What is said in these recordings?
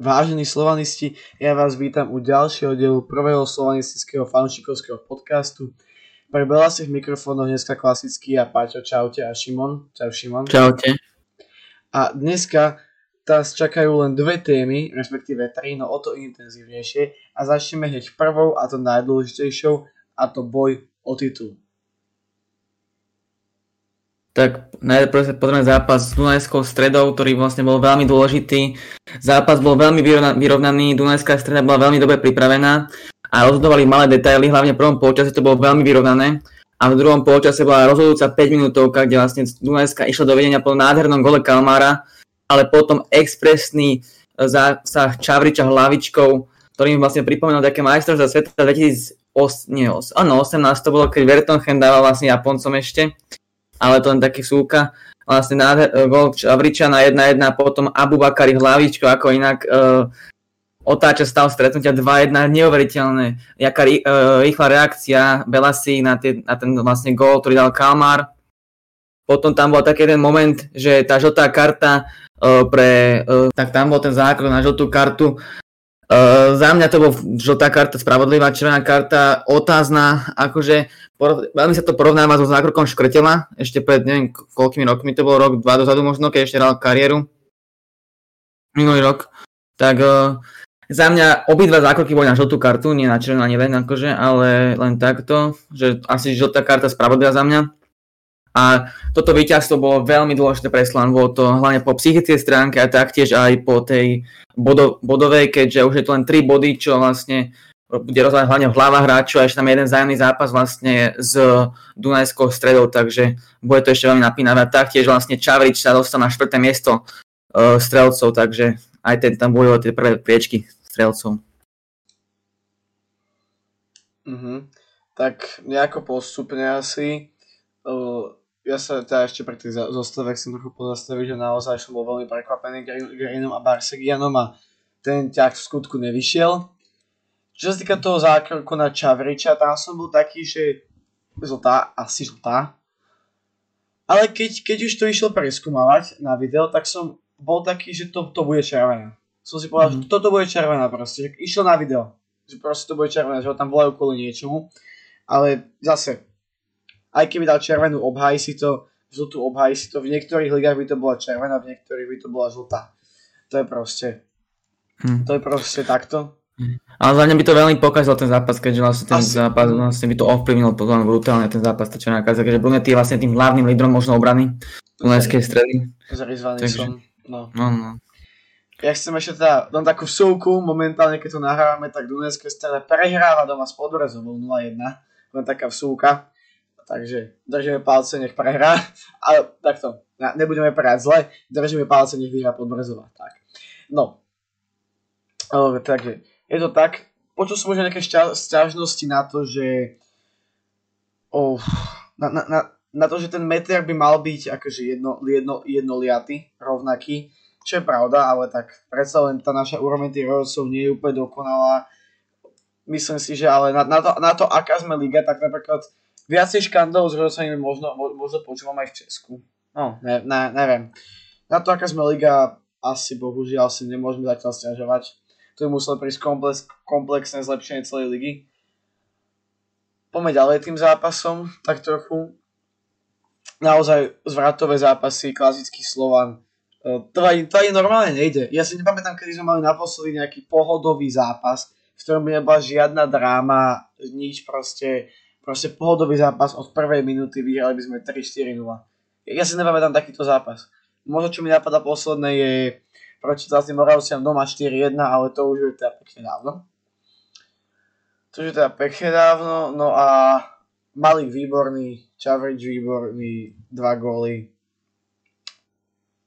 Vážení slovanisti, ja vás vítam u ďalšieho dielu prvého slovanistického fanšikovského podcastu. Pre si v mikrofónoch dneska klasický a Paťo, čaute a Šimon. Čau Šimon. Čaute. A dneska nás čakajú len dve témy, respektíve tri, no o to intenzívnejšie. A začneme hneď prvou a to najdôležitejšou a to boj o titul. Tak najprv pozrieme zápas s Dunajskou stredou, ktorý vlastne bol veľmi dôležitý. Zápas bol veľmi vyrovnaný, Dunajská streda bola veľmi dobre pripravená a rozhodovali malé detaily, hlavne v prvom polčase to bolo veľmi vyrovnané a v druhom polčase bola rozhodujúca 5 minútovka, kde vlastne Dunajská išla do vedenia po nádhernom gole Kalmára, ale potom expresný zásah Čavriča hlavičkou, ktorý mi vlastne pripomenul také majstrovstvá sveta 2008, nie, áno, 18 to bolo, keď Vertonchen dával vlastne Japoncom ešte ale to len taký súka. Vlastne nádher, gol Čavriča na 1-1 a potom Abu Bakari hlavičko, ako inak uh, otáča stav stretnutia 2-1, neuveriteľné. Jaká rý, uh, rýchla reakcia Belasi na, tie, na ten vlastne gól, ktorý dal Kalmar. Potom tam bol taký ten moment, že tá žltá karta uh, pre, uh, tak tam bol ten zákrok na žltú kartu Uh, za mňa to bol žltá karta, spravodlivá červená karta, otázna, akože porov, veľmi sa to porovnáva so zákrokom Škrtela, ešte pred neviem koľkými rokmi, to bol rok, dva dozadu možno, keď ešte hral kariéru, minulý rok, tak uh, za mňa obidva zákroky boli na žltú kartu, nie na červenú len akože, ale len takto, že asi žltá karta spravodlivá za mňa. A toto víťazstvo bolo veľmi dôležité pre Slan, bolo to hlavne po psychickej stránke a taktiež aj po tej bodo, bodovej, keďže už je to len 3 body, čo vlastne bude rozhodať hlavne v hlavách hráčov a ešte tam jeden zájemný zápas vlastne s Dunajskou stredou, takže bude to ešte veľmi napínavé. A taktiež vlastne Čavrič sa dostal na štvrté miesto uh, strelcov, takže aj ten tam bojujú tie prvé priečky strelcov. Mm-hmm. Tak nejako postupne asi. Uh, ja sa teda ešte pre tých zostavek chcem trochu pozastaviť, že naozaj som bol veľmi prekvapený Greenom a Barsegianom a ten ťah v skutku nevyšiel. Čo sa týka toho zákroku na Čavriča, tam som bol taký, že zltá, asi zltá. Ale keď, keď už to išiel preskúmavať na video, tak som bol taký, že to, to bude červená. Som si povedal, mm-hmm. že toto bude červená proste. Že išiel na video, že proste to bude červená, že ho tam volajú kvôli niečomu. Ale zase, aj keby dal červenú, obhaj si to, žltú obhaj si to, v niektorých ligách by to bola červená, v niektorých by to bola žltá. To je proste, hm. to je proste takto. Ale za mňa by to veľmi pokazil ten zápas, keďže vlastne ten Asi. zápas vlastne by to ovplyvnil potom brutálne ten zápas, červená karta, keďže Brunetti je vlastne tým hlavným lídrom možno obrany Dunajskej stredy. Zarizvaný Takže, som, no. no, no. Ja chcem ešte teda, dám takú vsúku, momentálne keď to nahrávame, tak Dunajské streda prehráva doma s Podbrezovou 0-1, len taká vsúka. Takže držíme palce, nech prehrá. Ale takto, nebudeme prehať zle, držíme palce, nech vyhrá Podbrzová. Tak. No. O, takže, je to tak. Počul som možno nejaké sťažnosti na to, že oh, na, na, na, na to, že ten meter by mal byť akože jedno, jedno, jednoliatý, rovnaký, čo je pravda, ale tak predsa len tá naša úroveň tých rozhodcov nie je úplne dokonalá. Myslím si, že ale na, na, to, na to, aká sme liga, tak napríklad viacej škandálov s rozhodcami možno, možno počúvam aj v Česku. No, ne, ne, neviem. Na to, aká sme liga, asi bohužiaľ si nemôžeme zatiaľ stiažovať. Tu muselo prísť komplex, komplexné zlepšenie celej ligy. Poďme ďalej tým zápasom, tak trochu. Naozaj zvratové zápasy, klasický Slovan. E, to aj normálne nejde. Ja si nepamätám, kedy sme mali naposledy nejaký pohodový zápas, v ktorom nebola žiadna dráma, nič proste Proste pohodový zápas od prvej minúty vyhrali by sme 3-4-0. Ja si nepamätám takýto zápas. Možno čo mi napadá posledné je proti zase Moravciam doma 4-1, ale to už je teda pekne dávno. To je teda pekne dávno, no a Malik výborný, Čavrič výborný, dva góly,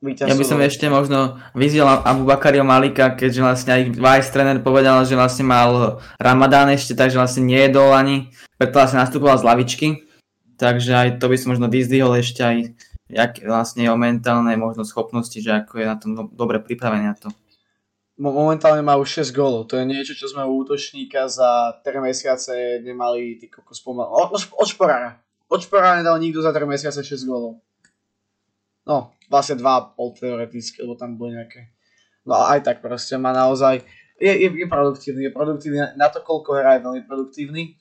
ja by som ešte možno vyzval Abu Bakario Malika, keďže vlastne aj Vice tréner povedal, že vlastne mal Ramadán ešte, takže vlastne nejedol ani, preto vlastne nastupoval z lavičky. Takže aj to by som možno vyzdvihol ešte aj jak vlastne o mentálnej možno schopnosti, že ako je na tom dobre pripravený na to. Momentálne má už 6 gólov, to je niečo, čo sme u útočníka za 3 mesiace nemali ty kokos pomal. Od, od Šporára. Od Šporára nedal nikto za 3 mesiace 6 gólov. No, vlastne 2,5 teoreticky, lebo tam boli nejaké No aj tak proste má naozaj, je, je, je produktívny, je produktívny. Na to, koľko hrá, je veľmi produktívny.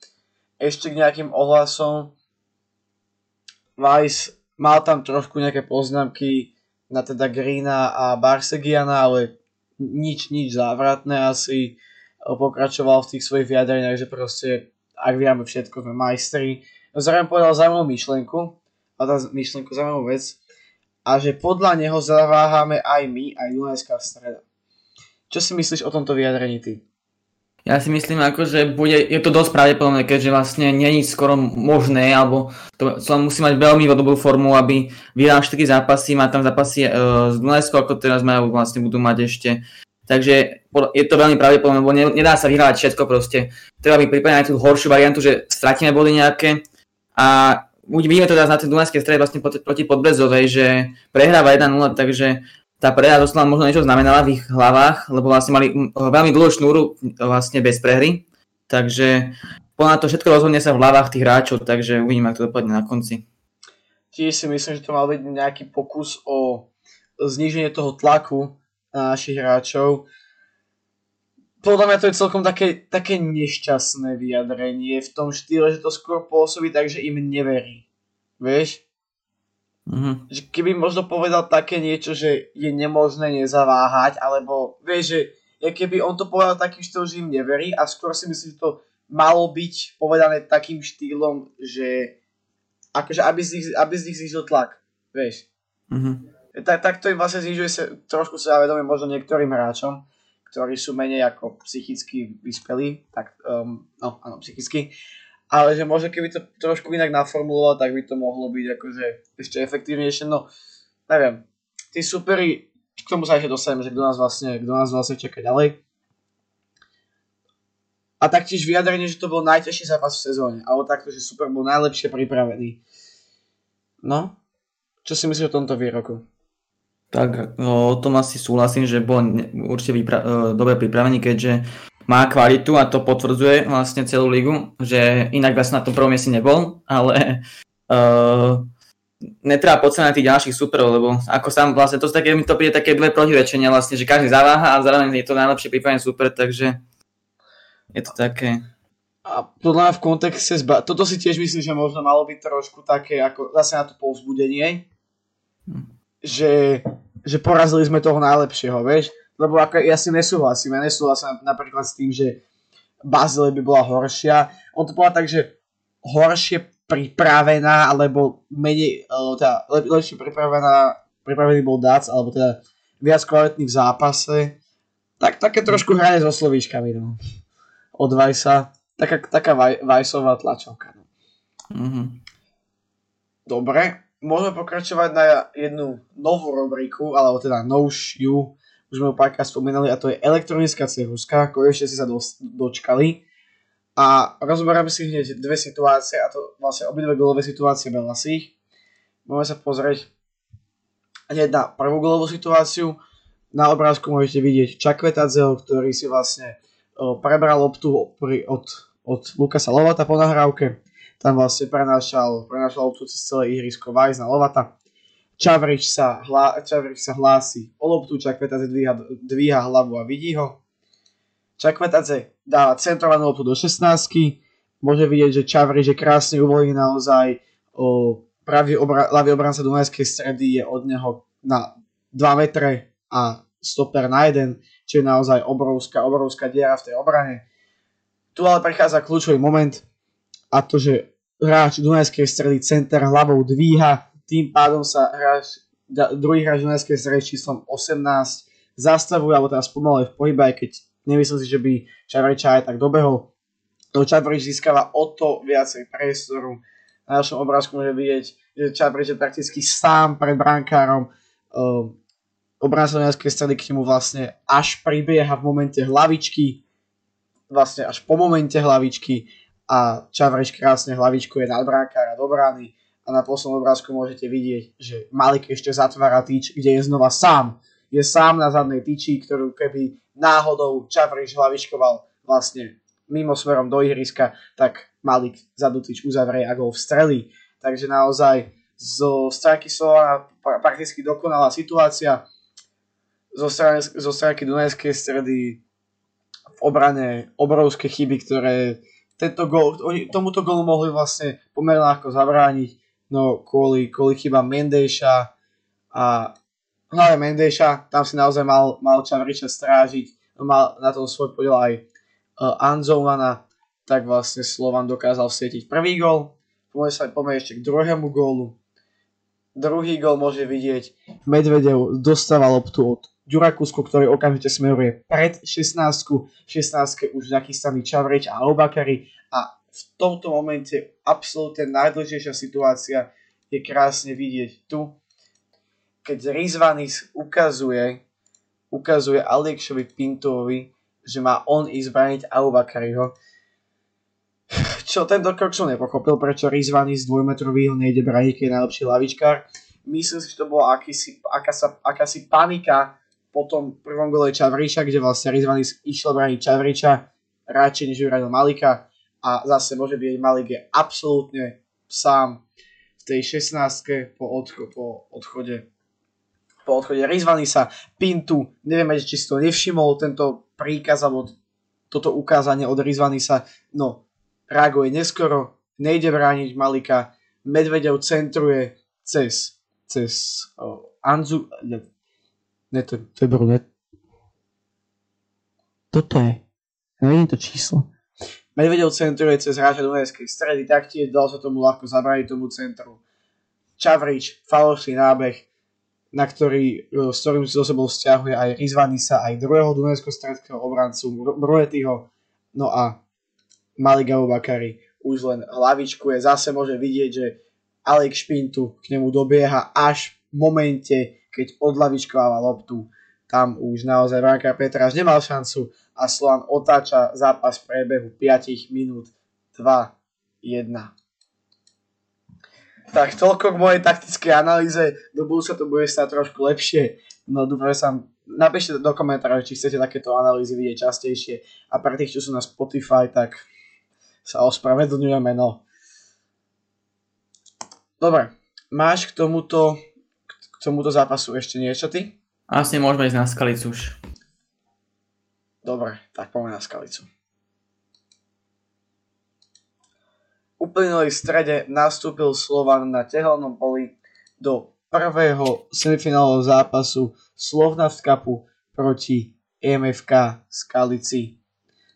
Ešte k nejakým ohlasom, Vice mal tam trošku nejaké poznámky na teda Greena a Barsegiana, ale nič, nič závratné asi. Pokračoval v tých svojich vyjadreniach, že proste ak vieme všetko, sme majstri. Zároveň povedal zaujímavú myšlenku, a tá myšlenku zaujímavú vec, a že podľa neho zaváhame aj my, aj Dunajská streda. Čo si myslíš o tomto vyjadrení ty? Ja si myslím, ako, že bude, je to dosť pravdepodobné, keďže vlastne není skoro možné, alebo to, to musí mať veľmi dobrú formu, aby vyhral 4 zápasy, má tam zápasy e, z Dunajskou, ako teraz majú, vlastne budú mať ešte. Takže je to veľmi pravdepodobné, lebo ne, nedá sa vyhrávať všetko proste. Treba byť pripravený aj tú horšiu variantu, že stratíme body nejaké a vidíme to teraz na tej Dunajskej strede vlastne proti Podbrezovej, že prehráva 1-0, takže tá prehra doslova možno niečo znamenala v ich hlavách, lebo vlastne mali veľmi dlhú šnúru vlastne bez prehry, takže ponad to všetko rozhodne sa v hlavách tých hráčov, takže uvidíme, ako to dopadne na konci. Tiež si myslím, že to mal byť nejaký pokus o zníženie toho tlaku na našich hráčov. Podľa mňa to je celkom také, také nešťastné vyjadrenie v tom štýle, že to skôr pôsobí tak, že im neverí. Vieš? Mm-hmm. Že keby možno povedal také niečo, že je nemožné nezaváhať, alebo vieš, že je keby on to povedal takým štýlom, že im neverí a skôr si myslím, že to malo byť povedané takým štýlom, že akože aby z nich, aby z nich znižil tlak, vieš. Mm-hmm. Tak, tak to im vlastne znižuje sa, trošku sa vedomie možno niektorým hráčom, ktorí sú menej ako psychicky vyspelí, tak um, no áno, psychicky, ale že možno keby to trošku inak naformuloval, tak by to mohlo byť akože ešte efektívnejšie, no neviem, tí superi, k tomu sa ešte dostaneme, že kto nás vlastne, kto nás vlastne čaká ďalej. A taktiež vyjadrenie, že to bol najťažší zápas v sezóne, ale takto, že super bol najlepšie pripravený. No, čo si myslíš o tomto výroku? Tak no, o tom asi súhlasím, že bol určite vypra- e, dobre pripravený, keďže má kvalitu a to potvrdzuje vlastne celú ligu, že inak vlastne na tom prvom mieste nebol, ale uh, netreba podceňovať tých ďalších superov, lebo ako sám vlastne to, také, mi to príde také dve protirečenia vlastne, že každý zaváha a zároveň je to najlepšie pripravený super, takže je to také. A podľa mňa v kontexte, zba- toto si tiež myslím, že možno malo byť trošku také, ako zase na to povzbudenie, hm. že, že porazili sme toho najlepšieho, vieš, lebo ako ja si nesúhlasím, ja nesúhlasím napríklad s tým, že Bazile by bola horšia. On to povedal tak, že horšie pripravená, alebo menej, alebo teda lep, lepšie pripravená, pripravený bol Dac, alebo teda viac kvalitný v zápase. Tak, také trošku hraje so slovíčkami, no. Od Vajsa. Taká, taká vaj, Vajsová tlačovka, no. Mm-hmm. Dobre, môžeme pokračovať na jednu novú rubriku, alebo teda novšiu, už sme ho párkrát spomínali, a to je elektronická ceruska, konečne si sa do, dočkali. A rozoberáme si hneď dve situácie, a to vlastne obidve golové situácie Belasích. Môžeme sa pozrieť hneď na prvú golovú situáciu. Na obrázku môžete vidieť Čakvetadzeho, ktorý si vlastne prebral loptu od, od Lukasa Lovata po nahrávke. Tam vlastne prenášal, prenášal loptu cez celé ihrisko Vajs na Lovata. Čavrič sa, hla, Čavrič sa hlási o loptu, Čakvetadze dvíha, dvíha hlavu a vidí ho. Čakvetadze dáva centrovanú loptu do 16 Môže vidieť, že Čavrič je krásne uvolený naozaj. O, pravý obra, ľavý obranca Dunajskej stredy je od neho na 2 metre a stoper na 1, čo je naozaj obrovská, obrovská diera v tej obrane. Tu ale prichádza kľúčový moment a to, že hráč Dunajskej stredy center hlavou dvíha tým pádom sa hráč, druhý hráč Dunajskej stredy s číslom 18 zastavuje, alebo teraz pomaluje v pohybe, aj keď nemyslím si, že by Čavriča aj tak dobehol. To Čavrič získava o to viacej priestoru. Na našom obrázku môže vidieť, že Čavrič je prakticky sám pred brankárom. Uh, obranca Dunajskej stredy k nemu vlastne až pribieha v momente hlavičky, vlastne až po momente hlavičky a Čavrič krásne hlavičku je nad brankára do brány a na poslednom obrázku môžete vidieť, že Malik ešte zatvára tyč, kde je znova sám. Je sám na zadnej tyči, ktorú keby náhodou Čavriš hlavičkoval vlastne mimo smerom do ihriska, tak Malik zadnú tyč uzavrie a gol vstrelí. Takže naozaj zo stránky slova prakticky dokonalá situácia. zo, strany, zo stránky Dunajskej stredy v obrane obrovské chyby, ktoré tento gol, oni tomuto golu mohli vlastne pomerne ľahko zabrániť, no kvôli, kvôli chyba Mendejša a hlavne Mendejša, tam si naozaj mal, mal Čavriča strážiť, mal na tom svoj podiel aj uh, Anzolana, tak vlastne Slovan dokázal vsietiť prvý gol. Poďme sa poďme ešte k druhému gólu. Druhý gol môže vidieť, Medvedev dostáva loptu od Ďurakusku, ktorý okamžite smeruje pred 16 16 už nachystaný Čavreč a Albakari a v tomto momente absolútne najdôležitejšia situácia je krásne vidieť tu, keď Rizvanis ukazuje, ukazuje Alekšovi Pintovi, že má on ísť braniť Albakariho. Čo tento krok som nepochopil, prečo Rizvanis dvojmetrový ho nejde braniť, keď je najlepší lavičkár. Myslím si, že to bola akýsi, akása, akási panika potom prvom gole Čavriča, kde vlastne Rizvanis išiel brániť Čavriča radšej než vyradil Malika. A zase môže byť Malik je absolútne sám v tej 16 po, odcho- po odchode. Po odchode Rizvanisa, Pintu, nevieme, či si to nevšimol, tento príkaz alebo toto ukázanie od Rizvanisa, no, reaguje neskoro, nejde brániť Malika, Medvedev centruje cez, cez oh, Anzu, ne, to, to je brunet. Toto je. Nevidím to číslo. Medvedev centruje cez hráča Dunajskej stredy, taktiež dal sa tomu ľahko zabrániť tomu centru. Čavrič, falošný nábeh, na ktorý, e, s ktorým si do sebou vzťahuje aj Rizvanisa, aj druhého Dunajského stredského obrancu Bruetyho, no a Maliga Bakari už len hlavičku je, zase môže vidieť, že Alek Špintu k nemu dobieha až v momente, keď odlavičkováva loptu, tam už naozaj Branka Petráš nemal šancu a Slovan otáča zápas v priebehu 5 minút 2-1. Tak toľko k mojej taktickej analýze, do budúca to bude stať trošku lepšie. No dúfam, že sa napíšte do komentárov, či chcete takéto analýzy vidieť častejšie a pre tých, čo sú na Spotify, tak sa ospravedlňujeme, no. Dobre, máš k tomuto tomuto zápasu ešte niečo ty? Asi môžeme ísť na Skalicu už. Dobre, tak poďme na Skalicu. Uplynulej strede nastúpil Slovan na tehelnom poli do prvého semifinálového zápasu Slovnaft Cupu proti EMFK Skalici.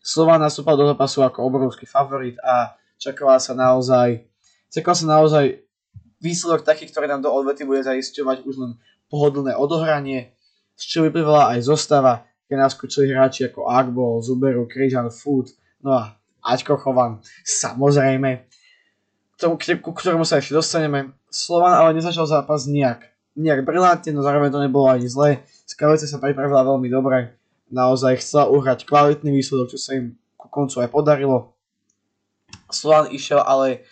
Slovan nastúpal do zápasu ako obrovský favorit a čakala sa naozaj, čakala sa naozaj výsledok taký, ktorý nám do odvety bude zaisťovať už len pohodlné odohranie, z čo vyplývala aj zostava, keď naskočili hráči ako Agbo, Zuberu, Križan, Food, no a Aťko Chovan, samozrejme, ku ktorému sa ešte dostaneme. Slovan ale nezačal zápas nejak, nejak brilantne, no zároveň to nebolo ani zle. Skalice sa pripravila veľmi dobre, naozaj chcela uhrať kvalitný výsledok, čo sa im ku koncu aj podarilo. Slovan išiel ale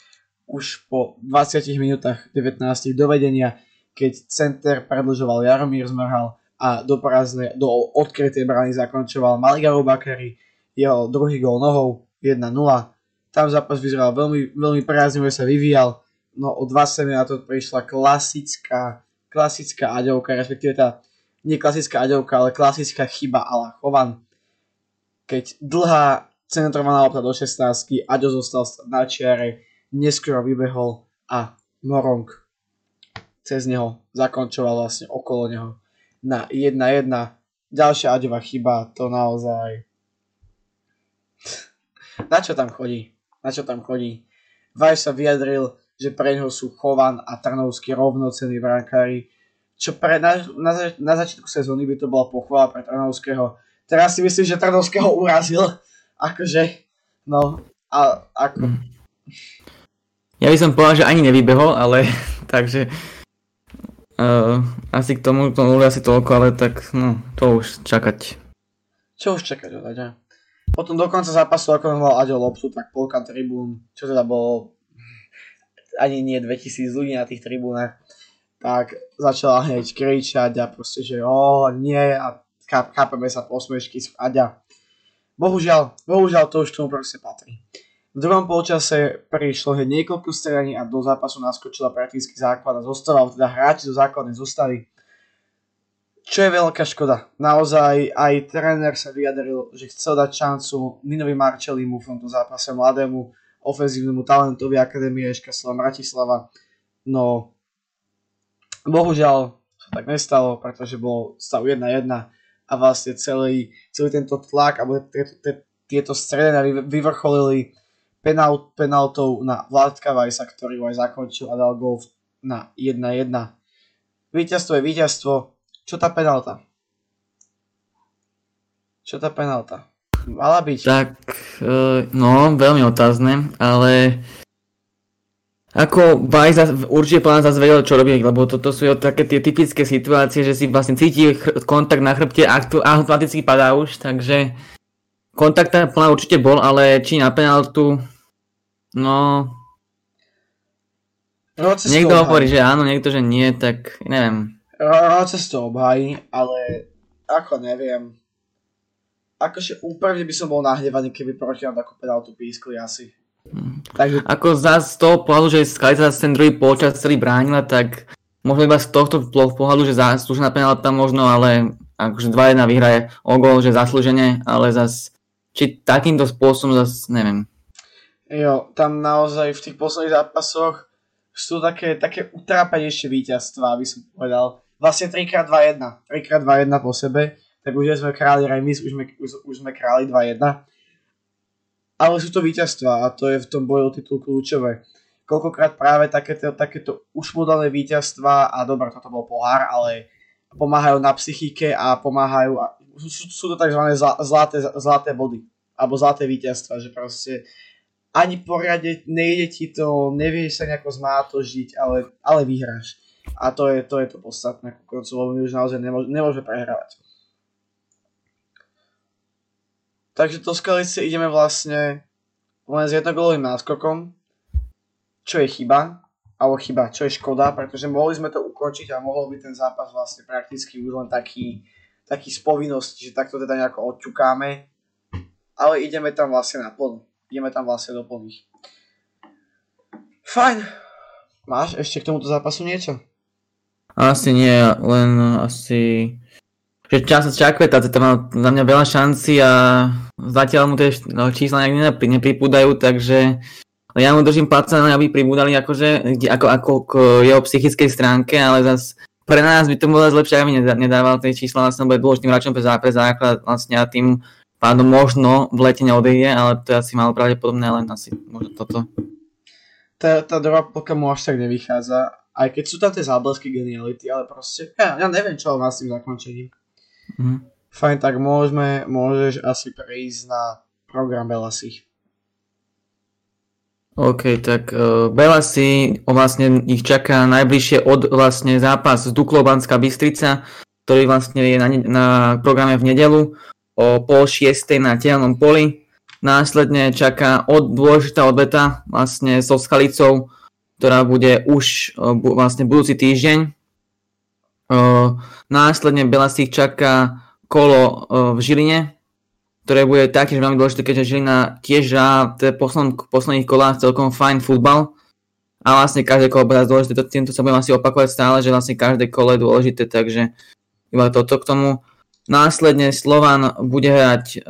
už po 20 minútach 19 do vedenia, keď center predlžoval Jaromír Zmrhal a do prázdne, do odkrytej brány zakončoval Maligarov Bakary, jeho druhý gol nohou 1-0. Tam zápas vyzeral veľmi, veľmi prázdnivo sa vyvíjal, no o 20 minút to prišla klasická, klasická aďovka, respektíve tá nie klasická aďovka, ale klasická chyba ala Chovan. Keď dlhá centrovaná lopta do 16 Aďo zostal na čiare, neskoro vybehol a Morong cez neho zakončoval vlastne okolo neho na 1-1. Ďalšia Aďová chyba, to naozaj... na čo tam chodí? Na čo tam chodí? Vaj sa vyjadril, že pre neho sú Chovan a Trnovský rovnocený brankári, čo pre na, na, na začiatku sezóny by to bola pochvala pre Trnovského. Teraz si myslím, že Trnovského urazil, akože, no, a ako... Mm. Ja by som povedal, že ani nevybehol, ale takže uh, asi k tomu to asi toľko, ale tak no, to už čakať. Čo už čakať od Aďa? Potom do konca zápasu, ako mal Aďo loptu, tak polka tribún, čo teda bolo ani nie 2000 ľudí na tých tribúnach, tak začala hneď kričať a proste, že o nie a chápeme sa posmešky z Aďa. Bohužiaľ, bohužiaľ to už tomu proste patrí. V druhom polčase prišlo hneď niekoľko strelaní a do zápasu naskočila prakticky základ a zostával teda hráči zo základnej zostavy. čo je veľká škoda. Naozaj aj tréner sa vyjadril, že chcel dať šancu Ninovi Marčelimu v tomto zápase mladému ofenzívnemu talentovi Akadémie Eška Slava Bratislava. No, bohužiaľ sa tak nestalo, pretože bol stav 1-1 a vlastne celý, celý tento tlak alebo tieto, tieto stredy vyvrcholili penalt, penaltou na Vládka Vajsa, ktorý ho aj zakončil a dal gol na 1-1. Víťazstvo je víťazstvo, čo tá penalta? Čo tá penalta? Mala byť. Tak, e, no, veľmi otázne, ale ako Bajs určite plán zase vedel, čo robí, lebo toto sú také tie typické situácie, že si vlastne cíti kontakt na chrbte a automaticky padá už, takže kontakt plán určite bol, ale či na penaltu, no... Niekto hovorí, že áno, niekto, že nie, tak neviem. Rád to obhájí, ale ako neviem. Akože úplne by som bol nahnevaný, keby proti nám takú penaltu pískli asi. Hmm. Takže... Ako za z toho pohľadu, že Skalica ten druhý polčas celý bránila, tak možno iba z tohto pohľadu, že zaslúžená penalta možno, ale akože 2-1 vyhraje o gol, že zaslúžene, ale zas či takýmto spôsobom zas neviem. Jo, tam naozaj v tých posledných zápasoch sú také, také utrápenejšie víťazstva, aby som povedal vlastne 3x2-1, 3x2-1 po sebe, tak už sme králi remis, už sme, už, už sme králi 2-1. Ale sú to víťazstva a to je v tom boji o titul kľúčové. Koľkokrát práve takéto, takéto ušmudané víťazstva, a dobré, toto bol pohár, ale pomáhajú na psychike a pomáhajú, a sú, sú to tzv. Zlaté, zlaté body, alebo zlaté víťazstva, že proste ani poriadne nejde ti to, nevieš sa nejako zmátožiť, ale, ale vyhráš. A to je to, je to podstatné ku koncu, lebo my už naozaj nemôže, nemôžeme prehrávať. Takže do Skalice ideme vlastne len s jednogolovým náskokom, čo je chyba, alebo chyba, čo je škoda, pretože mohli sme to ukončiť a mohol by ten zápas vlastne prakticky už len taký, taký z povinnosti, že takto teda nejako odťukáme, ale ideme tam vlastne na plno. Ideme tam vlastne do. Fajn. Máš ešte k tomuto zápasu niečo? Asi nie, len asi... Že čas čakuje, tá tam má za mňa veľa šancí a zatiaľ mu tie no, čísla nejak nepripúdajú, takže ja mu držím palce, aby pribúdali akože, ako, ako k jeho psychickej stránke, ale zas pre nás by to bolo lepšie, aby nedával tie čísla, vlastne bude dôležitým hráčom pre, pre základ vlastne a tým pádom možno v lete neodejde, ale to je asi malo pravdepodobné, len asi možno toto. Tá, tá druhá polka mu až tak nevychádza aj keď sú tam tie záblesky geniality, ale proste, ja, ja neviem, čo má s tým zakončením. Mm. Fajn, tak môžeme, môžeš asi prejsť na program Belasi. OK, tak uh, Belasi vlastne ich čaká najbližšie od vlastne zápas z Banská Bystrica, ktorý vlastne je na, na programe v nedelu o pol šiestej na telnom poli. Následne čaká od dôležitá odveta vlastne so Skalicou ktorá bude už vlastne budúci týždeň. Následne Belasík čaká kolo v Žiline, ktoré bude taktiež veľmi dôležité, keďže Žilina tiež hrá v posledných kolách celkom fajn futbal. A vlastne každé kolo bude dôležité, týmto sa budem asi opakovať stále, že vlastne každé kolo je dôležité, takže iba toto k tomu. Následne Slovan bude hrať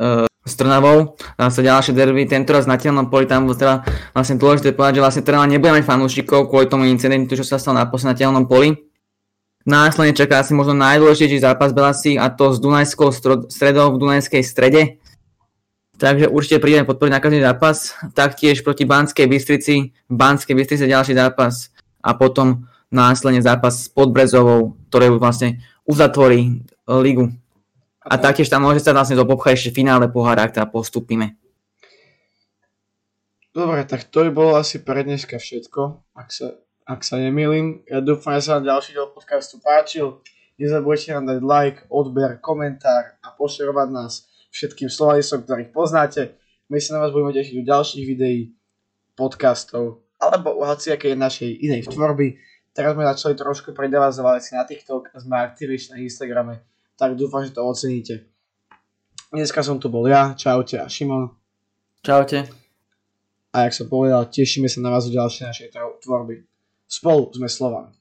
s Trnavou, zase ďalšie derby, tento raz na telnom poli, tam bolo teda vlastne dôležité povedať, že vlastne Trnava nebude mať fanúšikov kvôli tomu incidentu, čo sa stalo na telnom poli. Následne čaká asi možno najdôležitejší zápas Belasí a to s Dunajskou stredou v Dunajskej strede. Takže určite prídeme podporiť na každý zápas. Taktiež proti Banskej Bystrici, v Banskej Bystrici ďalší zápas a potom následne zápas s Podbrezovou, ktoré vlastne uzatvorí ligu a taktiež tam môže sa vlastne dopopchať ešte finále pohára, ak teda postupíme. Dobre, tak to by bolo asi pre dneska všetko, ak sa, ak sa nemýlim. Ja dúfam, že sa vám ďalší diel podcastu páčil. Nezabudnite nám dať like, odber, komentár a pošerovať nás všetkým slovalistom, ktorých poznáte. My sa na vás budeme tešiť u ďalších videí, podcastov alebo u hociakej našej inej tvorby. Teraz sme začali trošku predávať veci na TikTok, sme aktivní na Instagrame, tak dúfam, že to oceníte. Dneska som tu bol ja, čaute a Šimon. Čaute. A jak som povedal, tešíme sa na vás u ďalšej našej tvorby. Spolu sme Slovan.